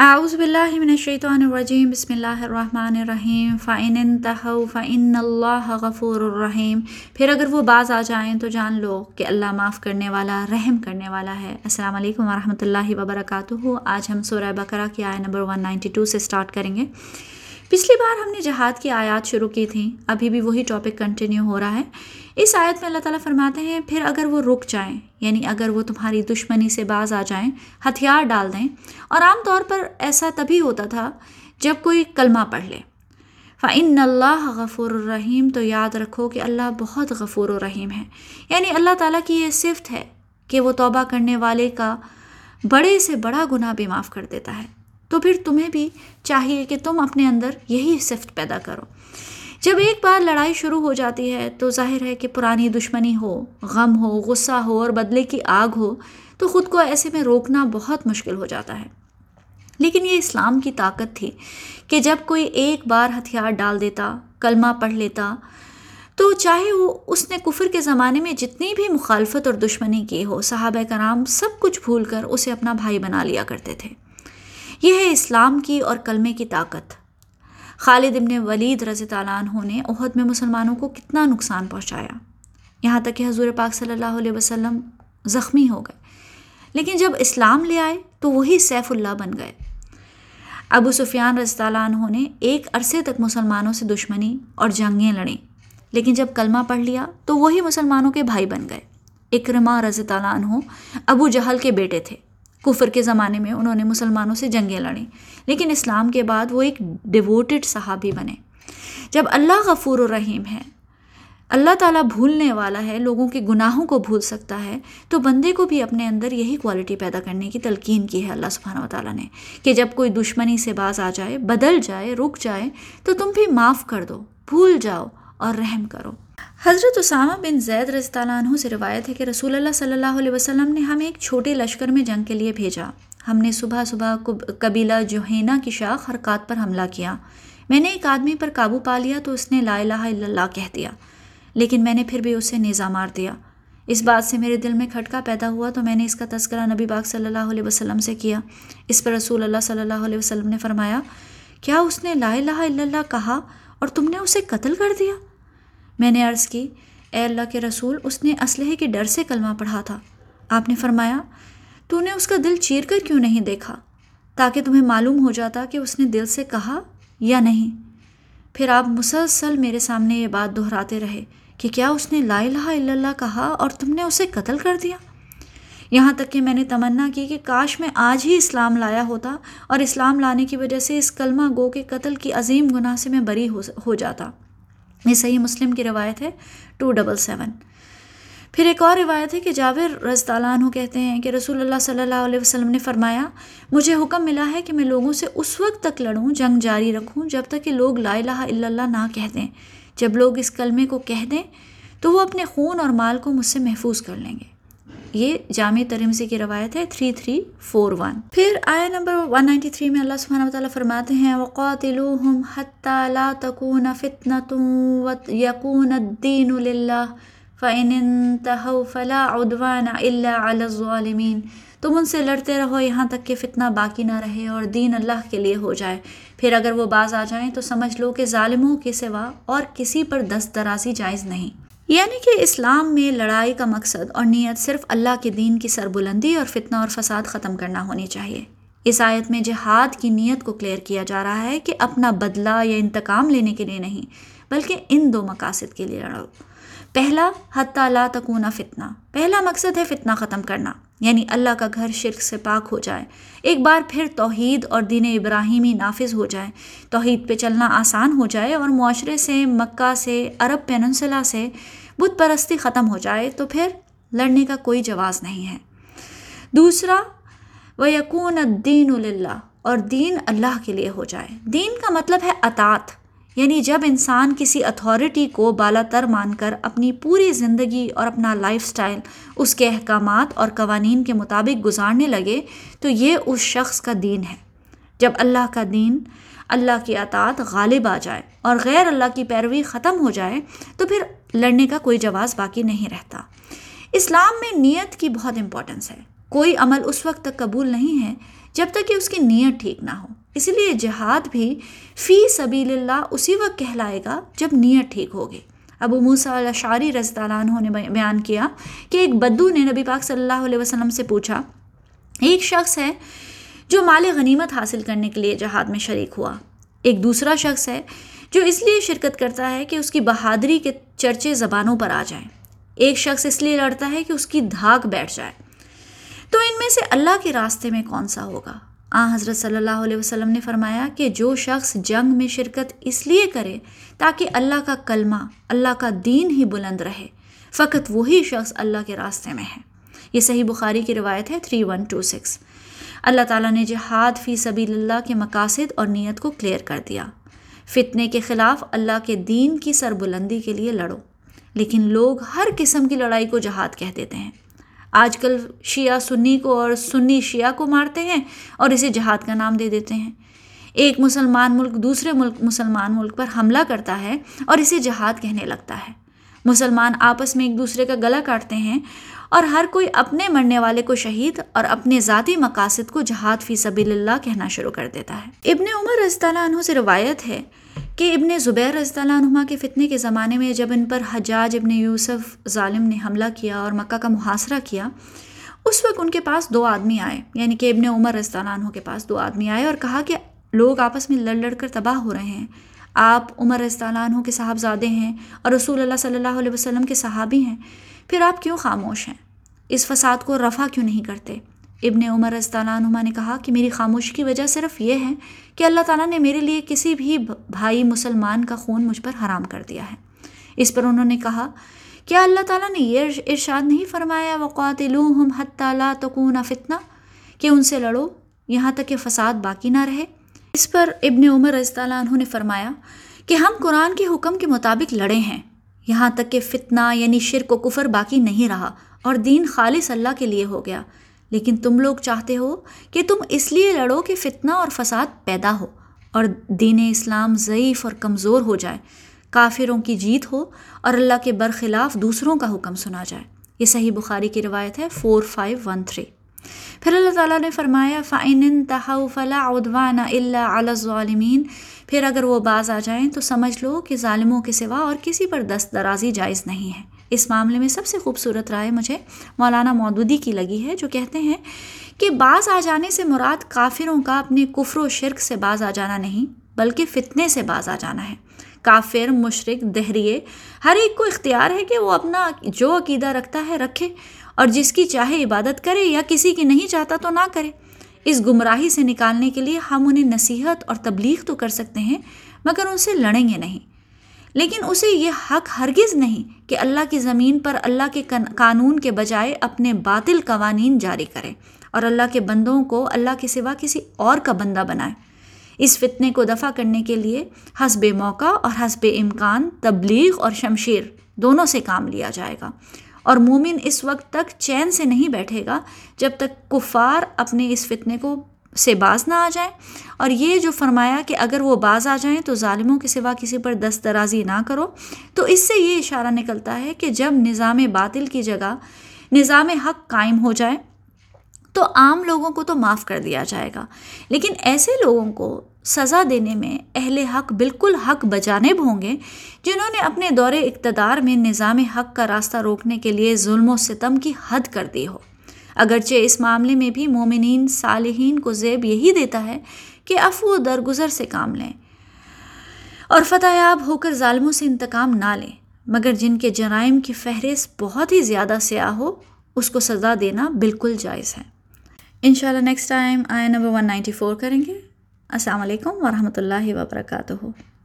اعوذ باللہ من الشیطان الرجیم، بسم اللہ الرحمن الرحیم فعن انتہو فعن اللہ غفور الرحیم پھر اگر وہ بعض آ جائیں تو جان لو کہ اللہ معاف کرنے والا، رحم کرنے والا ہے۔ السلام علیکم ورحمۃ اللہ وبرکاتہ۔ آج ہم سورہ بقرہ کی آئے نمبر 192 سے سٹارٹ کریں گے۔ پچھلی بار ہم نے جہاد کی آیات شروع کی تھیں، ابھی بھی وہی ٹاپک کنٹینیو ہو رہا ہے۔ اس آیت میں اللہ تعالیٰ فرماتے ہیں، پھر اگر وہ رک جائیں یعنی اگر وہ تمہاری دشمنی سے باز آ جائیں، ہتھیار ڈال دیں۔ اور عام طور پر ایسا تبھی ہوتا تھا جب کوئی کلمہ پڑھ لے۔ فعن اللہ غفور الرحیم تو یاد رکھو کہ اللہ بہت غفور الرحیم ہے۔ یعنی اللہ تعالیٰ کی یہ صفت ہے کہ وہ توبہ کرنے والے کا بڑے سے بڑا گناہ بھی معاف کر دیتا ہے۔ تو پھر تمہیں بھی چاہیے کہ تم اپنے اندر یہی صفت پیدا کرو۔ جب ایک بار لڑائی شروع ہو جاتی ہے تو ظاہر ہے کہ پرانی دشمنی ہو، غم ہو، غصہ ہو اور بدلے کی آگ ہو تو خود کو ایسے میں روکنا بہت مشکل ہو جاتا ہے۔ لیکن یہ اسلام کی طاقت تھی کہ جب کوئی ایک بار ہتھیار ڈال دیتا، کلمہ پڑھ لیتا، تو چاہے وہ اس نے کفر کے زمانے میں جتنی بھی مخالفت اور دشمنی کی ہو، صحابہ کرام سب کچھ بھول کر اسے اپنا بھائی بنا لیا کرتے تھے۔ یہ ہے اسلام کی اور کلمے کی طاقت۔ خالد ابن ولید رضی تعالیٰ عنہ نے عہد میں مسلمانوں کو کتنا نقصان پہنچایا۔ یہاں تک کہ حضور پاک صلی اللہ علیہ وسلم زخمی ہو گئے۔ لیکن جب اسلام لے آئے تو وہی سیف اللہ بن گئے۔ ابو سفیان رضی تعالیٰ عنہ نے ایک عرصے تک مسلمانوں سے دشمنی اور جنگیں لڑیں۔ لیکن جب کلمہ پڑھ لیا تو وہی مسلمانوں کے بھائی بن گئے۔ اکرما رضی تعالیٰ عنہ ابو جہل کے بیٹے تھے۔ کفر کے زمانے میں انہوں نے مسلمانوں سے جنگیں لڑیں۔ لیکن اسلام کے بعد وہ ایک ڈیووٹڈ صحابی بنے۔ جب اللہ غفور الرحیم ہے، اللہ تعالیٰ بھولنے والا ہے، لوگوں کے گناہوں کو بھول سکتا ہے، تو بندے کو بھی اپنے اندر یہی کوالٹی پیدا کرنے کی تلقین کی ہے اللہ سبحانہ و تعالیٰ نے۔ کہ جب کوئی دشمنی سے باز آ جائے، بدل جائے، رک جائے، تو تم بھی معاف کر دو، بھول جاؤ اور رحم کرو۔ حضرت اسامہ بن زید رضی اللہ عنہ سے روایت ہے کہ رسول اللہ صلی اللہ علیہ وسلم نے ہمیں ایک چھوٹے لشکر میں جنگ کے لیے بھیجا۔ ہم نے صبح صبح قبیلہ جوہینہ کی شاخ حرکات پر حملہ کیا۔ میں نے ایک آدمی پر قابو پا لیا تو اس نے لا الہ الا اللہ کہہ دیا، لیکن میں نے پھر بھی اسے نیزہ مار دیا۔ اس بات سے میرے دل میں کھٹکا پیدا ہوا تو میں نے اس کا تذکرہ نبی باغ صلی اللہ علیہ وسلم سے کیا۔ اس پر رسول اللہ صلی اللہ علیہ وسلم نے فرمایا، کیا اس نے لا الہ الا اللہ کہا اور تم نے اسے قتل کر دیا؟ میں نے عرض کی، اے اللہ کے رسول، اس نے اسلحے کے ڈر سے کلمہ پڑھا تھا۔ آپ نے فرمایا، تو نے اس کا دل چیر کر کیوں نہیں دیکھا؟ تاکہ تمہیں معلوم ہو جاتا کہ اس نے دل سے کہا یا نہیں۔ پھر آپ مسلسل میرے سامنے یہ بات دہراتے رہے کہ کیا اس نے لا الہ الا اللہ کہا اور تم نے اسے قتل کر دیا؟ یہاں تک کہ میں نے تمنا کی کہ کاش میں آج ہی اسلام لایا ہوتا اور اسلام لانے کی وجہ سے اس کلمہ گو کے قتل کی عظیم گناہ سے میں بری ہو جاتا۔ یہ صحیح مسلم کی روایت ہے ٹو ڈبل سیون پھر ایک اور روایت ہے کہ جاویر رضی تعالیٰ عنہ کہتے ہیں کہ رسول اللہ صلی اللہ علیہ وسلم نے فرمایا، مجھے حکم ملا ہے کہ میں لوگوں سے اس وقت تک لڑوں، جنگ جاری رکھوں، جب تک کہ لوگ لا الہ الا اللہ نہ کہہ دیں۔ جب لوگ اس کلمے کو کہہ دیں، تو وہ اپنے خون اور مال کو مجھ سے محفوظ کر لیں گے۔ یہ جامع ترمزی کی روایت ہے، تھری تھری فور ون۔ پھر آیا نمبر ون نائنٹی تھری میں اللہ سبحانہ و تعالیٰ فرماتے ہیں وقاتلوہم حتی لا تکون فتنة یکون الدین للہ فَإِنِ انتہوا فلا عدوان الا علی الظالمین تم ان سے لڑتے رہو، یہاں تک کہ فتنہ باقی نہ رہے اور دین اللہ کے لیے ہو جائے۔ پھر اگر وہ باز آ جائیں تو سمجھ لو کہ ظالموں کے سوا اور کسی پر دست درازی جائز نہیں۔ یعنی کہ اسلام میں لڑائی کا مقصد اور نیت صرف اللہ کے دین کی سربلندی اور فتنہ اور فساد ختم کرنا ہونی چاہیے۔ اس آیت میں جہاد کی نیت کو کلیئر کیا جا رہا ہے کہ اپنا بدلہ یا انتقام لینے کے لیے نہیں، بلکہ ان دو مقاصد کے لیے لڑو۔ پہلا، حتیٰ لا تکونہ فتنہ۔ پہلا مقصد ہے فتنہ ختم کرنا۔ یعنی اللہ کا گھر شرک سے پاک ہو جائے۔ ایک بار پھر توحید اور دین ابراہیمی نافذ ہو جائے۔ توحید پہ چلنا آسان ہو جائے اور معاشرے سے مکہ سے، عرب پیننسلا سے بت پرستی ختم ہو جائے تو پھر لڑنے کا کوئی جواز نہیں ہے۔ دوسرا وہ یقون الدین اللہ اور دین اللہ کے لیے ہو جائے۔ دین کا مطلب ہے اطاط یعنی جب انسان کسی اتھارٹی کو بالا تر مان کر اپنی پوری زندگی اور اپنا لائف سٹائل اس کے احکامات اور قوانین کے مطابق گزارنے لگے، تو یہ اس شخص کا دین ہے۔ جب اللہ کا دین، اللہ کی اطاعت غالب آ جائے اور غیر اللہ کی پیروی ختم ہو جائے، تو پھر لڑنے کا کوئی جواز باقی نہیں رہتا۔ اسلام میں نیت کی بہت امپورٹنس ہے۔ کوئی عمل اس وقت تک قبول نہیں ہے جب تک کہ اس کی نیت ٹھیک نہ ہو۔ اسی لیے جہاد بھی فی سبیل اللہ اسی وقت کہلائے گا جب نیت ٹھیک ہوگی۔ ابو موسیٰ شعری رضی اللہ عنہ نے بیان کیا کہ ایک بدو نے نبی پاک صلی اللہ علیہ وسلم سے پوچھا، ایک شخص ہے جو مال غنیمت حاصل کرنے کے لیے جہاد میں شریک ہوا۔ ایک دوسرا شخص ہے جو اس لیے شرکت کرتا ہے کہ اس کی بہادری کے چرچے زبانوں پر آ جائیں۔ ایک شخص اس لیے لڑتا ہے کہ اس کی دھاک بیٹھ جائے۔ تو ان میں سے اللہ کے راستے میں کون سا ہوگا؟ آ حضرت صلی اللہ علیہ وسلم نے فرمایا کہ جو شخص جنگ میں شرکت اس لیے کرے تاکہ اللہ کا کلمہ، اللہ کا دین ہی بلند رہے۔ فقط وہی شخص اللہ کے راستے میں ہے۔ یہ صحیح بخاری کی روایت ہے تھری ون ٹو سکس۔ اللہ تعالیٰ نے جہاد فی سبیل اللہ کے مقاصد اور نیت کو کلیئر کر دیا۔ فتنے کے خلاف اللہ کے دین کی سربلندی کے لیے لڑو۔ لیکن لوگ ہر قسم کی لڑائی کو جہاد کہہ دیتے ہیں۔ آج کل شیعہ سنی کو اور سنی شیعہ کو مارتے ہیں اور اسے جہاد کا نام دے دیتے ہیں۔ ایک مسلمان ملک دوسرے ملک مسلمان ملک پر حملہ کرتا ہے اور اسے جہاد کہنے لگتا ہے۔ مسلمان آپس میں ایک دوسرے کا گلا کاٹتے ہیں اور ہر کوئی اپنے مرنے والے کو شہید اور اپنے ذاتی مقاصد کو جہاد فی سبیل اللہ کہنا شروع کر دیتا ہے۔ ابن عمر رضی اللہ عنہ سے روایت ہے کہ ابن زبیر رضی اللہ عنہ کے فتنے کے زمانے میں جب ان پر حجاج ابن یوسف ظالم نے حملہ کیا اور مکہ کا محاصرہ کیا، اس وقت ان کے پاس دو آدمی آئے یعنی کہ ابن عمر رضی اللہ عنہ کے پاس دو آدمی آئے اور کہا کہ لوگ آپس میں لڑ لڑ کر تباہ ہو رہے ہیں۔ آپ عمر رضی اللہ عنہ کے صاحبزادے ہیں اور رسول اللہ صلی اللہ علیہ وسلم کے صحابی ہیں، پھر آپ کیوں خاموش ہیں؟ اس فساد کو رفع کیوں نہیں کرتے؟ ابن عمر رضی اللہ عنہ نے کہا کہ میری خاموشی کی وجہ صرف یہ ہے کہ اللہ تعالیٰ نے میرے لیے کسی بھی بھائی مسلمان کا خون مجھ پر حرام کر دیا ہے۔ اس پر انہوں نے کہا، کیا اللہ تعالیٰ نے یہ ارشاد نہیں فرمایا وقات لوم لا تکون فتنہ کہ ان سے لڑو یہاں تک کہ فساد باقی نہ رہے؟ اس پر ابن عمر رضی اللہ عنہ نے فرمایا کہ ہم قرآن کے حکم کے مطابق لڑے ہیں۔ یہاں تک کہ فتنہ یعنی شرک و کفر باقی نہیں رہا اور دین خالص اللہ کے لیے ہو گیا۔ لیکن تم لوگ چاہتے ہو کہ تم اس لیے لڑو کہ فتنہ اور فساد پیدا ہو اور دین اسلام ضعیف اور کمزور ہو جائے۔ کافروں کی جیت ہو اور اللہ کے برخلاف دوسروں کا حکم سنا جائے۔ یہ صحیح بخاری کی روایت ہے فور فائیو ون تھری پھر اللہ تعالیٰ نے فرمایا فعن تحو فلاں ادوان اللہ علیہ پھر اگر وہ باز آ جائیں تو سمجھ لو کہ ظالموں کے سوا اور کسی پر دست درازی جائز نہیں ہے۔ اس معاملے میں سب سے خوبصورت رائے مجھے مولانا مودودی کی لگی ہے، جو کہتے ہیں کہ بعض آ جانے سے مراد کافروں کا اپنے کفر و شرک سے باز آ جانا نہیں، بلکہ فتنے سے باز آ جانا ہے۔ کافر مشرق دہریے، ہر ایک کو اختیار ہے کہ وہ اپنا جو عقیدہ رکھتا ہے رکھے اور جس کی چاہے عبادت کرے یا کسی کی نہیں چاہتا تو نہ کرے۔ اس گمراہی سے نکالنے کے لیے ہم انہیں نصیحت اور تبلیغ تو کر سکتے ہیں، مگر ان سے لڑیں گے نہیں۔ لیکن اسے یہ حق ہرگز نہیں کہ اللہ کی زمین پر اللہ کے قانون کے بجائے اپنے باطل قوانین جاری کرے اور اللہ کے بندوں کو اللہ کے سوا کسی اور کا بندہ بنائے۔ اس فتنے کو دفع کرنے کے لیے حسب موقع اور حسب امکان تبلیغ اور شمشیر دونوں سے کام لیا جائے گا۔ اور مومن اس وقت تک چین سے نہیں بیٹھے گا جب تک کفار اپنے اس فتنے کو سے باز نہ آ جائیں۔ اور یہ جو فرمایا کہ اگر وہ باز آ جائیں تو ظالموں کے سوا کسی پر دست درازی نہ کرو۔ تو اس سے یہ اشارہ نکلتا ہے کہ جب نظام باطل کی جگہ نظام حق قائم ہو جائے تو عام لوگوں کو تو معاف کر دیا جائے گا۔ لیکن ایسے لوگوں کو سزا دینے میں اہل حق بالکل حق بجانب ہوں گے جنہوں نے اپنے دور اقتدار میں نظام حق کا راستہ روکنے کے لیے ظلم و ستم کی حد کر دی ہو۔ اگرچہ اس معاملے میں بھی مومنین صالحین کو زیب یہی دیتا ہے کہ افو درگزر سے کام لیں اور فتح یاب ہو کر ظالموں سے انتقام نہ لیں۔ مگر جن کے جرائم کی فہرست بہت ہی زیادہ سیاہ ہو، اس کو سزا دینا بالکل جائز ہے۔ ان شاء اللہ نیکسٹ ٹائم آئی نمبر ون نائنٹی فور کریں گے۔ السلام علیکم ورحمۃ اللہ وبرکاتہ۔